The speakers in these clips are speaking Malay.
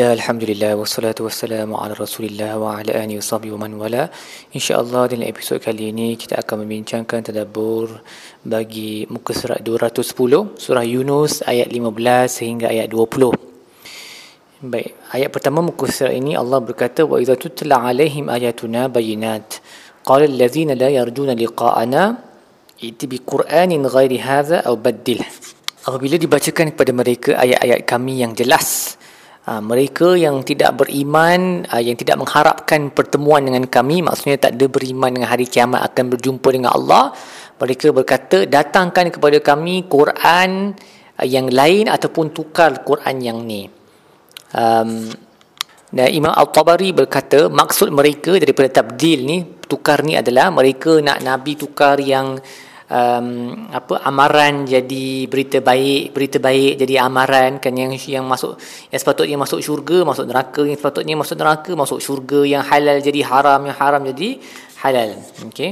Bismillah, Alhamdulillah, wassalatu wassalamu ala rasulillah wa ala alihi wa sahbihi wa man wala. InsyaAllah dalam episod kali ini kita akan membincangkan tadabur bagi muka surat 210 Surah Yunus ayat 15 sehingga ayat 20 Baik, ayat pertama muka surat ini Allah berkata tutla alaihim ayatuna bayinat Qala allazina la yarjuna liqa'ana Iti bi Qur'anin ghairi hadha au baddil. Apabila dibacakan kepada mereka ayat-ayat kami yang jelas mereka yang tidak beriman, ha, yang tidak mengharapkan pertemuan dengan kami, maksudnya tak ada beriman dengan hari kiamat akan berjumpa dengan Allah, mereka berkata, datangkan kepada kami Quran ha, yang lain ataupun tukar Quran yang ni. Um, dan Imam Al-Tabari berkata, maksud mereka daripada tabdil ni, tukar ni adalah mereka nak Nabi tukar yang um, apa amaran jadi berita baik berita baik jadi amaran kan yang yang masuk yang sepatutnya masuk syurga masuk neraka yang sepatutnya masuk neraka masuk syurga yang halal jadi haram yang haram jadi halal. Okey.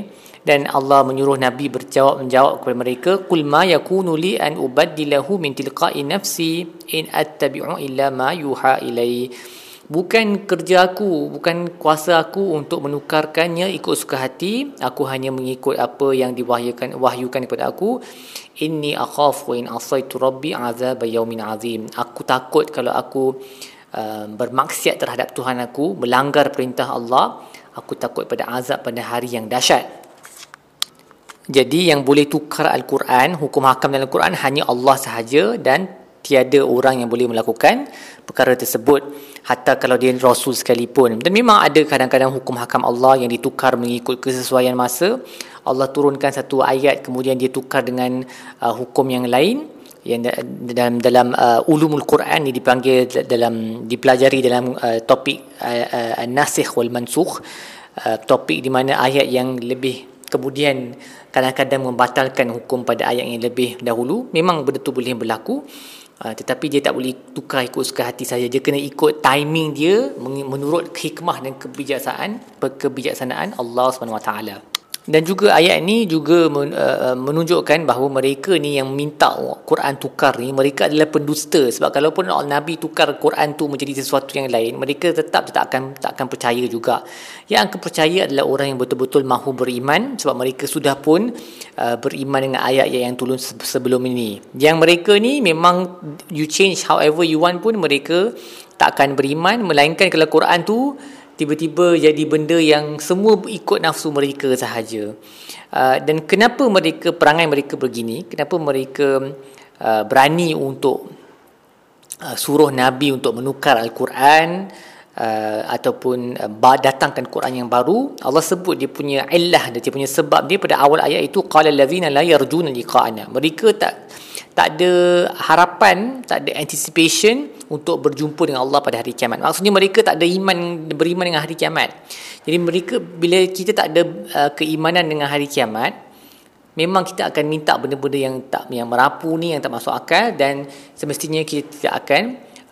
Dan Allah menyuruh Nabi berjawab menjawab kepada mereka kul ma yakunu li an ubaddilahu min tilqa'i nafsi in attabi'u illa ma yuha ilai Bukan kerja aku, bukan kuasa aku untuk menukarkannya ikut suka hati. Aku hanya mengikut apa yang diwahyukan wahyukan kepada aku. Inni akhafu in asaitu rabbi azab yaumin azim. Aku takut kalau aku uh, bermaksiat terhadap Tuhan aku, melanggar perintah Allah, aku takut pada azab pada hari yang dahsyat. Jadi yang boleh tukar Al-Quran, hukum hakam dalam Al-Quran hanya Allah sahaja dan tiada orang yang boleh melakukan perkara tersebut. Hatta kalau dia rasul sekalipun. Dan memang ada kadang-kadang hukum hakam Allah yang ditukar mengikut kesesuaian masa. Allah turunkan satu ayat kemudian dia tukar dengan uh, hukum yang lain. Yang dalam dalam uh, ulumul Quran ni dipanggil dalam dipelajari dalam uh, topik uh, uh, nasikh wal mansukh. Uh, topik di mana ayat yang lebih kemudian kadang-kadang membatalkan hukum pada ayat yang lebih dahulu. Memang betul boleh berlaku Uh, tetapi dia tak boleh tukar ikut suka hati saja. Dia kena ikut timing dia menurut hikmah dan kebijaksanaan kebijaksanaan Allah SWT. Dan juga ayat ini juga uh, menunjukkan bahawa mereka ni yang minta Quran tukar ni mereka adalah pendusta sebab kalaupun Nabi tukar Quran tu menjadi sesuatu yang lain mereka tetap tak akan tak akan percaya juga. Yang akan percaya adalah orang yang betul-betul mahu beriman sebab mereka sudah pun uh, beriman dengan ayat yang turun sebelum ini. Yang mereka ni memang you change however you want pun mereka tak akan beriman melainkan kalau Quran tu tiba-tiba jadi benda yang semua ikut nafsu mereka sahaja. Uh, dan kenapa mereka perangai mereka begini? Kenapa mereka uh, berani untuk uh, suruh Nabi untuk menukar Al-Quran uh, ataupun uh, datangkan Quran yang baru? Allah sebut dia punya illah dia punya sebab dia pada awal ayat itu qala allazina la yarjuna liqa'ana. Mereka tak tak ada harapan, tak ada anticipation untuk berjumpa dengan Allah pada hari kiamat. Maksudnya mereka tak ada iman beriman dengan hari kiamat. Jadi mereka bila kita tak ada uh, keimanan dengan hari kiamat, memang kita akan minta benda-benda yang tak yang merapu ni yang tak masuk akal dan semestinya kita tidak akan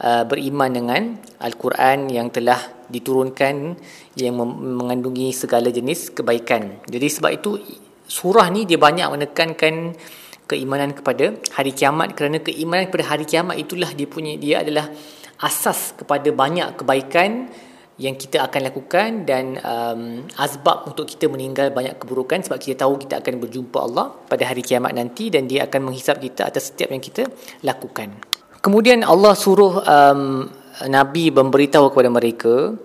uh, beriman dengan al-Quran yang telah diturunkan yang mengandungi segala jenis kebaikan. Jadi sebab itu surah ni dia banyak menekankan keimanan kepada hari kiamat kerana keimanan kepada hari kiamat itulah dia punya dia adalah asas kepada banyak kebaikan yang kita akan lakukan dan um, azbab untuk kita meninggal banyak keburukan sebab kita tahu kita akan berjumpa Allah pada hari kiamat nanti dan dia akan menghisap kita atas setiap yang kita lakukan. Kemudian Allah suruh um, Nabi memberitahu kepada mereka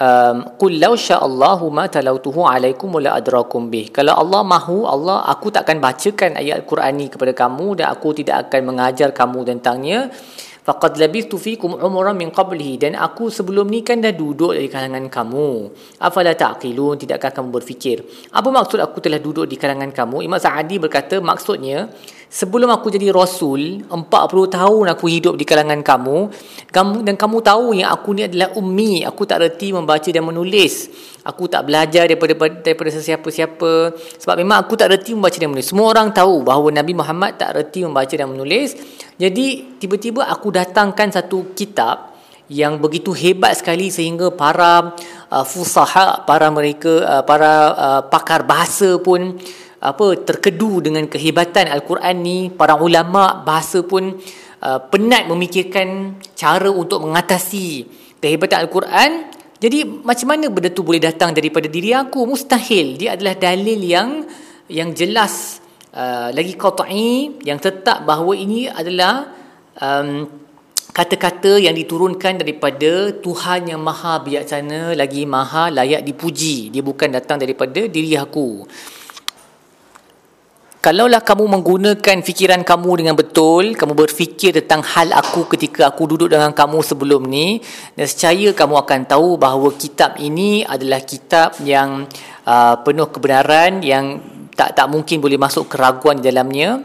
um, qul law sya'allahu ma talautuhu alaikum wala adrakum bih. Kalau Allah mahu Allah aku takkan bacakan ayat Al-Quran ni kepada kamu dan aku tidak akan mengajar kamu tentangnya. Faqad labithtu fikum umran min qablihi. Dan aku sebelum ni kan dah duduk di kalangan kamu. Afala taqilun? Tidakkah kamu berfikir? Apa maksud aku telah duduk di kalangan kamu? Imam Sa'adi berkata maksudnya sebelum aku jadi rasul 40 tahun aku hidup di kalangan kamu dan kamu tahu yang aku ni adalah ummi. Aku tak reti membaca dan menulis. Aku tak belajar daripada daripada sesiapa-siapa. Sebab memang aku tak reti membaca dan menulis. Semua orang tahu bahawa Nabi Muhammad tak reti membaca dan menulis. Jadi tiba-tiba aku datangkan satu kitab yang begitu hebat sekali sehingga para uh, fusaha para mereka uh, para uh, pakar bahasa pun apa terkedu dengan kehebatan al-Quran ni para ulama bahasa pun uh, penat memikirkan cara untuk mengatasi kehebatan Al-Quran. Jadi macam mana benda tu boleh datang daripada diri aku? Mustahil. Dia adalah dalil yang yang jelas. Uh, lagi qat'i yang tetap bahawa ini adalah um, kata-kata yang diturunkan daripada Tuhan yang maha bijaksana lagi maha layak dipuji. Dia bukan datang daripada diri aku Kalaulah kamu menggunakan fikiran kamu dengan betul, kamu berfikir tentang hal aku ketika aku duduk dengan kamu sebelum ni, dan secaya kamu akan tahu bahawa kitab ini adalah kitab yang uh, penuh kebenaran yang tak tak mungkin boleh masuk keraguan di dalamnya.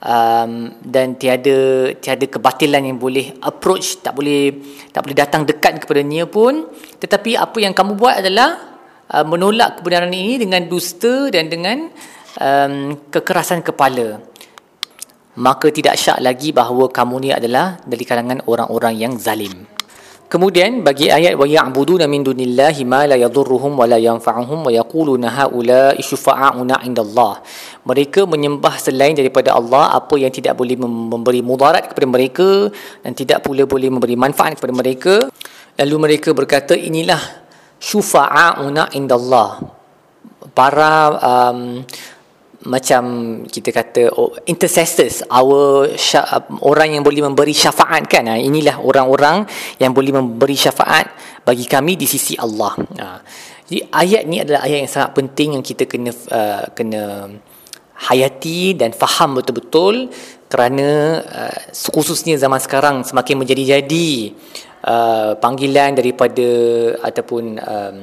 Um, dan tiada tiada kebatilan yang boleh approach tak boleh tak boleh datang dekat kepadanya pun. Tetapi apa yang kamu buat adalah uh, menolak kebenaran ini dengan dusta dan dengan um, kekerasan kepala maka tidak syak lagi bahawa kamu ni adalah dari kalangan orang-orang yang zalim Kemudian bagi ayat wa ya'buduna min dunillahi ma la yadhurruhum wa la yanfa'uhum wa yaquluna haula syufa'auna 'indallah. Mereka menyembah selain daripada Allah apa yang tidak boleh memberi mudarat kepada mereka dan tidak pula boleh memberi manfaat kepada mereka. Lalu mereka berkata inilah syufa'auna 'indallah. Para um, macam kita kata oh, intercessors our orang yang boleh memberi syafaat kan ha, inilah orang-orang yang boleh memberi syafaat bagi kami di sisi Allah ha. jadi ayat ni adalah ayat yang sangat penting yang kita kena uh, kena hayati dan faham betul-betul kerana uh, khususnya zaman sekarang semakin menjadi-jadi uh, panggilan daripada ataupun um,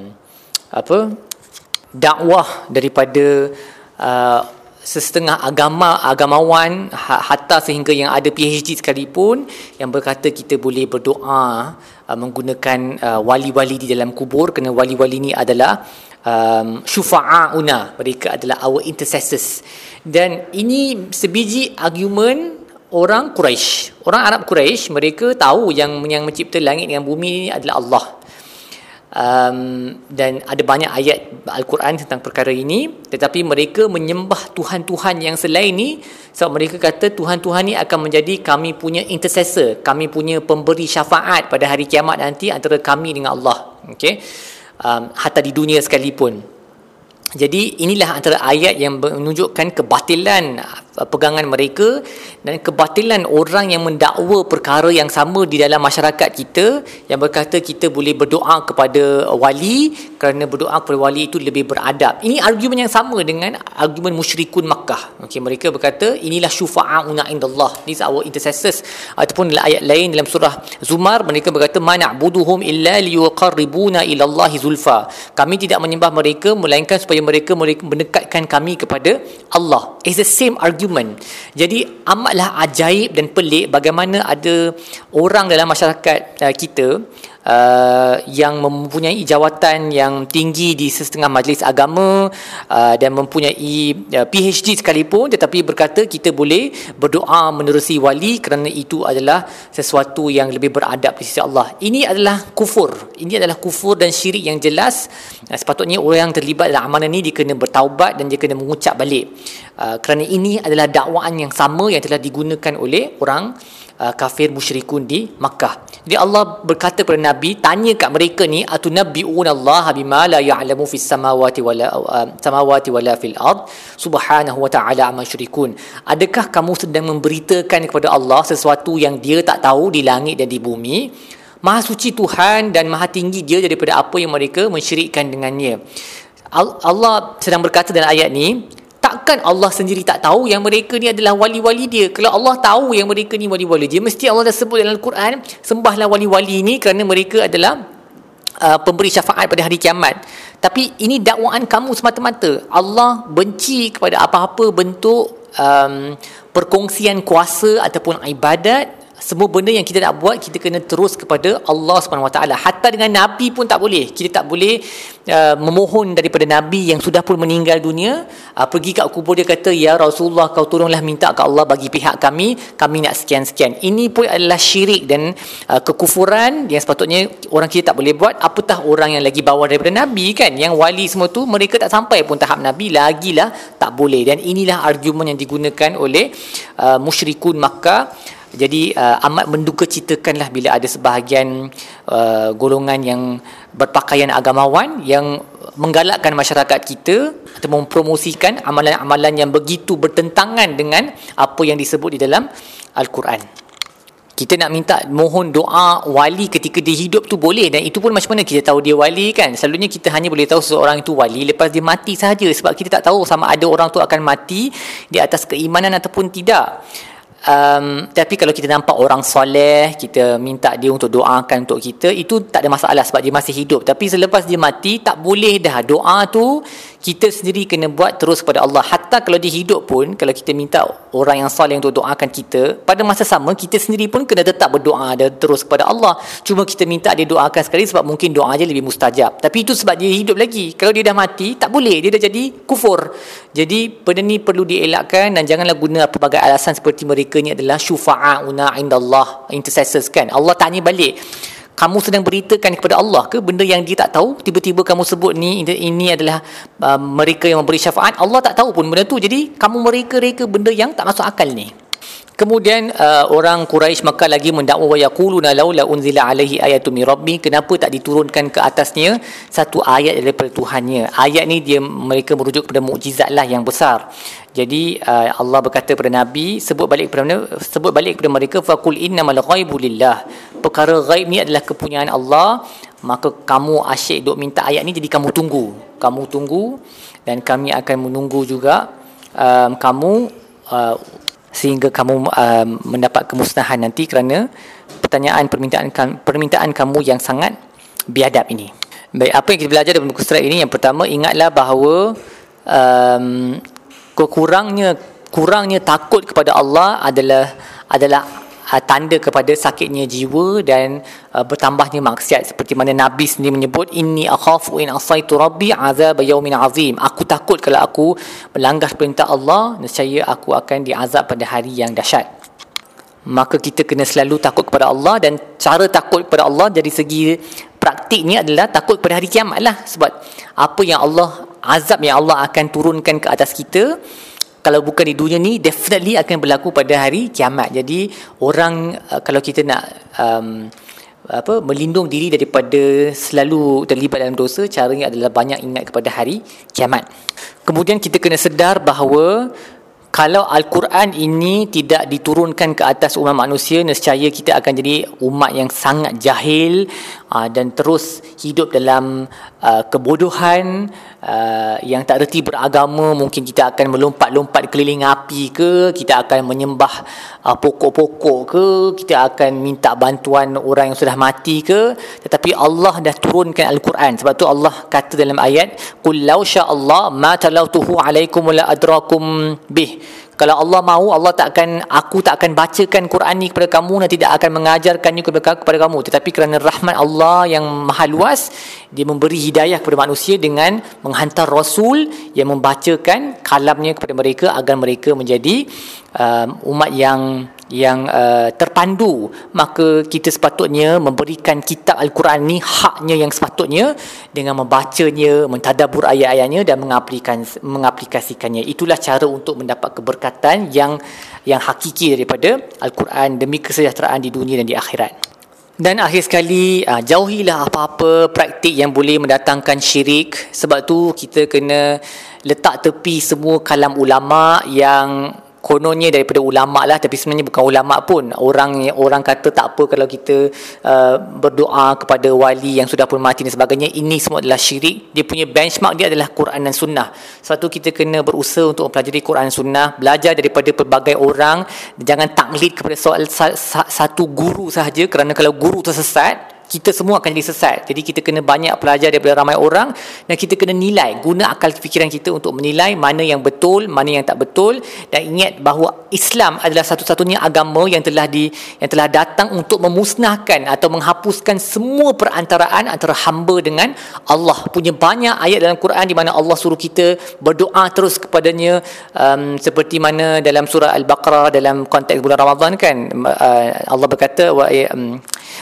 apa dakwah daripada uh, sesetengah agama agamawan ha, hatta sehingga yang ada PhD sekalipun yang berkata kita boleh berdoa uh, menggunakan uh, wali-wali di dalam kubur. Kerana wali-wali ini adalah um, syufa'auna. Mereka adalah our intercessors. Dan ini sebiji argument orang Quraisy orang Arab Quraisy mereka tahu yang yang mencipta langit dan bumi ini adalah Allah um, dan ada banyak ayat Al-Quran tentang perkara ini. Tetapi mereka menyembah Tuhan-Tuhan yang selain ini sebab mereka kata Tuhan-Tuhan ini akan menjadi kami punya intercessor. Kami punya pemberi syafaat pada hari kiamat nanti antara kami dengan Allah. Okay? um, hatta di dunia sekalipun jadi inilah antara ayat yang menunjukkan kebatilan uh, pegangan mereka dan kebatilan orang yang mendakwa perkara yang sama di dalam masyarakat kita yang berkata kita boleh berdoa kepada wali kerana berdoa kepada wali itu lebih beradab. Ini argumen yang sama dengan argumen musyrikun Makkah. Okey mereka berkata inilah syufa'auna indallah. These our intercessors ataupun ayat lain dalam surah Zumar mereka berkata mana'buduhum illa liyuqarribuna ila Allah zulfa. Kami tidak menyembah mereka melainkan supaya mereka mereka mendekatkan kami kepada Allah. It's the same argument. Jadi amatlah ajaib dan pelik bagaimana ada orang dalam masyarakat uh, kita uh, yang mempunyai jawatan yang tinggi di setengah majlis agama uh, dan mempunyai uh, PhD sekalipun tetapi berkata kita boleh berdoa menerusi wali kerana itu adalah sesuatu yang lebih beradab di sisi Allah. Ini adalah kufur. Ini adalah kufur dan syirik yang jelas. Uh, sepatutnya orang yang terlibat dalam amalan ini dia kena bertaubat dan dia kena mengucap balik. Uh, kerana ini adalah dakwaan yang sama yang telah digunakan oleh orang uh, kafir musyrikun di Makkah. Jadi Allah berkata kepada Nabi, tanya kat mereka ni atunabbi'una Allah bima la ya'lamu fis samawati wala uh, samawati wala fil ard subhanahu wa ta'ala amma yusyrikun. Adakah kamu sedang memberitakan kepada Allah sesuatu yang dia tak tahu di langit dan di bumi? Maha suci Tuhan dan maha tinggi dia daripada apa yang mereka mensyirikkan dengannya. Allah sedang berkata dalam ayat ni, takkan Allah sendiri tak tahu yang mereka ni adalah wali-wali dia. Kalau Allah tahu yang mereka ni wali-wali dia mesti Allah dah sebut dalam Al-Quran sembahlah wali-wali ni kerana mereka adalah uh, pemberi syafaat pada hari kiamat. Tapi ini dakwaan kamu semata-mata. Allah benci kepada apa-apa bentuk um, perkongsian kuasa ataupun ibadat semua benda yang kita nak buat kita kena terus kepada Allah Subhanahu Wa Taala. Hatta dengan nabi pun tak boleh. Kita tak boleh uh, memohon daripada nabi yang sudah pun meninggal dunia uh, pergi kat kubur dia kata ya Rasulullah kau tolonglah minta ke Allah bagi pihak kami. Kami nak sekian-sekian. Ini pun adalah syirik dan uh, kekufuran yang sepatutnya orang kita tak boleh buat. Apatah orang yang lagi bawah daripada nabi kan? Yang wali semua tu mereka tak sampai pun tahap nabi. Lagilah tak boleh. Dan inilah argumen yang digunakan oleh uh, musyrikun Makkah jadi uh, amat menduka citakanlah bila ada sebahagian uh, golongan yang berpakaian agamawan yang menggalakkan masyarakat kita atau mempromosikan amalan-amalan yang begitu bertentangan dengan apa yang disebut di dalam Al-Quran. Kita nak minta mohon doa wali ketika dia hidup tu boleh. Dan itu pun macam mana kita tahu dia wali kan? Selalunya kita hanya boleh tahu seseorang itu wali lepas dia mati sahaja. Sebab kita tak tahu sama ada orang tu akan mati di atas keimanan ataupun tidak um, tapi kalau kita nampak orang soleh kita minta dia untuk doakan untuk kita itu tak ada masalah sebab dia masih hidup. Tapi selepas dia mati tak boleh dah. Doa tu kita sendiri kena buat terus kepada Allah. Hatta kalau dia hidup pun kalau kita minta orang yang soleh untuk doakan kita pada masa sama kita sendiri pun kena tetap berdoa dan terus kepada Allah. Cuma kita minta dia doakan sekali sebab mungkin doa dia lebih mustajab. Tapi itu sebab dia hidup lagi. Kalau dia dah mati tak boleh. Dia dah jadi kufur. Jadi benda ni perlu dielakkan dan janganlah guna pelbagai alasan seperti mereka ni adalah syufa'auna indallah intercessors kan. Allah tanya balik kamu sedang beritakan kepada Allah ke benda yang dia tak tahu? Tiba-tiba kamu sebut ni ini adalah uh, mereka yang memberi syafaat. Allah tak tahu pun benda tu. Jadi kamu mereka-reka benda yang tak masuk akal ni Kemudian uh, orang Quraisy maka lagi mendakwa wa yaquluna laula unzila alaihi ayatun min rabbi kenapa tak diturunkan ke atasnya satu ayat daripada Tuhannya. Ayat ni dia mereka merujuk kepada mukjizat lah yang besar. Jadi uh, Allah berkata kepada Nabi sebut balik kepada sebut balik kepada mereka faqul innamal ghaibu lillah. Perkara ghaib ni adalah kepunyaan Allah maka kamu asyik duk minta ayat ni jadi kamu tunggu. Kamu tunggu dan kami akan menunggu juga um, kamu uh, sehingga kamu uh, mendapat kemusnahan nanti kerana pertanyaan permintaan permintaan kamu yang sangat biadab ini. Baik, apa yang kita belajar dalam buku surat ini yang pertama ingatlah bahawa um, kekurangnya kurangnya takut kepada Allah adalah adalah uh, tanda kepada sakitnya jiwa dan uh, bertambahnya maksiat. Seperti mana Nabi sendiri menyebut inni akhafu in asaitu rabbi azab yaumin azim. Aku takut kalau aku melanggar perintah Allah nescaya aku akan diazab pada hari yang dahsyat. Maka kita kena selalu takut kepada Allah dan cara takut kepada Allah dari segi praktiknya adalah takut pada hari kiamat lah. Sebab apa yang Allah azab yang Allah akan turunkan ke atas kita kalau bukan di dunia ni definitely akan berlaku pada hari kiamat. Jadi orang uh, kalau kita nak um, apa melindung diri daripada selalu terlibat dalam dosa caranya adalah banyak ingat kepada hari kiamat. Kemudian kita kena sedar bahawa kalau Al-Quran ini tidak diturunkan ke atas umat manusia nescaya kita akan jadi umat yang sangat jahil uh, dan terus hidup dalam uh, kebodohan uh, yang tak reti beragama mungkin kita akan melompat-lompat keliling api ke kita akan menyembah uh, pokok-pokok ke kita akan minta bantuan orang yang sudah mati ke. Tetapi Allah dah turunkan Al-Quran. Sebab tu Allah kata dalam ayat qul law sya Allah ma talautuhu alaikum la adrakum bih kalau Allah mahu Allah tak akan aku tak akan bacakan Quran ni kepada kamu dan tidak akan mengajarkannya kepada, kepada kamu. Tetapi kerana rahmat Allah yang maha luas dia memberi hidayah kepada manusia dengan menghantar rasul yang membacakan kalamnya kepada mereka agar mereka menjadi um, umat yang yang uh, terpandu maka kita sepatutnya memberikan kitab al-Quran ni haknya yang sepatutnya dengan membacanya mentadabbur ayat-ayatnya dan mengaplikasikan mengaplikasikannya. Itulah cara untuk mendapat keberkatan yang yang hakiki daripada al-Quran demi kesejahteraan di dunia dan di akhirat. Dan akhir sekali uh, jauhilah apa-apa praktik yang boleh mendatangkan syirik. Sebab tu kita kena letak tepi semua kalam ulama yang kononnya daripada ulama lah. Tapi sebenarnya bukan ulama pun. Orang orang kata tak apa kalau kita uh, berdoa kepada wali yang sudah pun mati dan sebagainya. Ini semua adalah syirik. Dia punya benchmark dia adalah Quran dan Sunnah. Sebab tu kita kena berusaha untuk mempelajari Quran dan Sunnah. Belajar daripada pelbagai orang. Jangan taklid kepada soal satu guru sahaja. Kerana kalau guru tersesat kita semua akan jadi sesat. Jadi kita kena banyak belajar daripada ramai orang dan kita kena nilai, guna akal fikiran kita untuk menilai mana yang betul, mana yang tak betul dan ingat bahawa Islam adalah satu-satunya agama yang telah di yang telah datang untuk memusnahkan atau menghapuskan semua perantaraan antara hamba dengan Allah. Punya banyak ayat dalam Quran di mana Allah suruh kita berdoa terus kepadanya um, seperti mana dalam surah Al-Baqarah dalam konteks bulan Ramadan kan uh, Allah berkata wa um,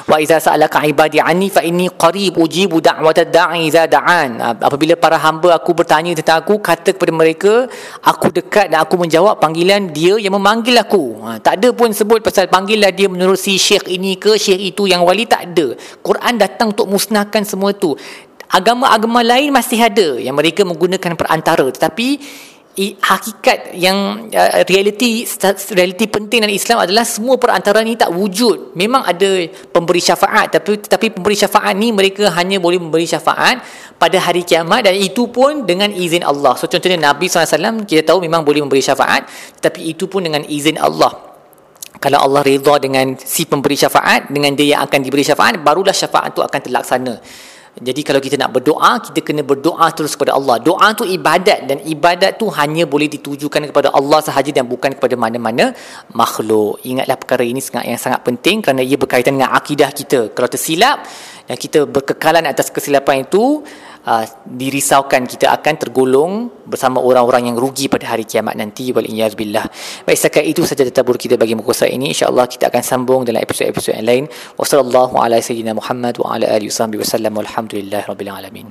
wa iza sa'alaka ibadi anni fa inni qarib ujibu da'watad da'i idza da'an. Ha, apabila para hamba aku bertanya tentang aku kata kepada mereka aku dekat dan aku menjawab panggilan dia yang memanggil aku. Ha, tak ada pun sebut pasal panggillah dia menurut si syekh ini ke syekh itu yang wali tak ada. Quran datang untuk musnahkan semua itu agama-agama lain masih ada yang mereka menggunakan perantara tetapi hakikat yang uh, realiti realiti penting dalam Islam adalah semua perantara ni tak wujud. Memang ada pemberi syafaat tapi tetapi pemberi syafaat ni mereka hanya boleh memberi syafaat pada hari kiamat dan itu pun dengan izin Allah. So contohnya Nabi SAW kita tahu memang boleh memberi syafaat tetapi itu pun dengan izin Allah. Kalau Allah redha dengan si pemberi syafaat dengan dia yang akan diberi syafaat barulah syafaat itu akan terlaksana jadi kalau kita nak berdoa, kita kena berdoa terus kepada Allah. Doa tu ibadat dan ibadat tu hanya boleh ditujukan kepada Allah sahaja dan bukan kepada mana-mana makhluk. Ingatlah perkara ini sangat yang sangat penting kerana ia berkaitan dengan akidah kita. Kalau tersilap dan kita berkekalan atas kesilapan itu, uh, dirisaukan kita akan tergolong bersama orang-orang yang rugi pada hari kiamat nanti waliyazbillah. Baik setakat itu saja tadabbur kita bagi muka surat ini insya-Allah kita akan sambung dalam episod-episod yang lain. Wassallallahu ala sayyidina Muhammad wa ala alihi wasallam alamin.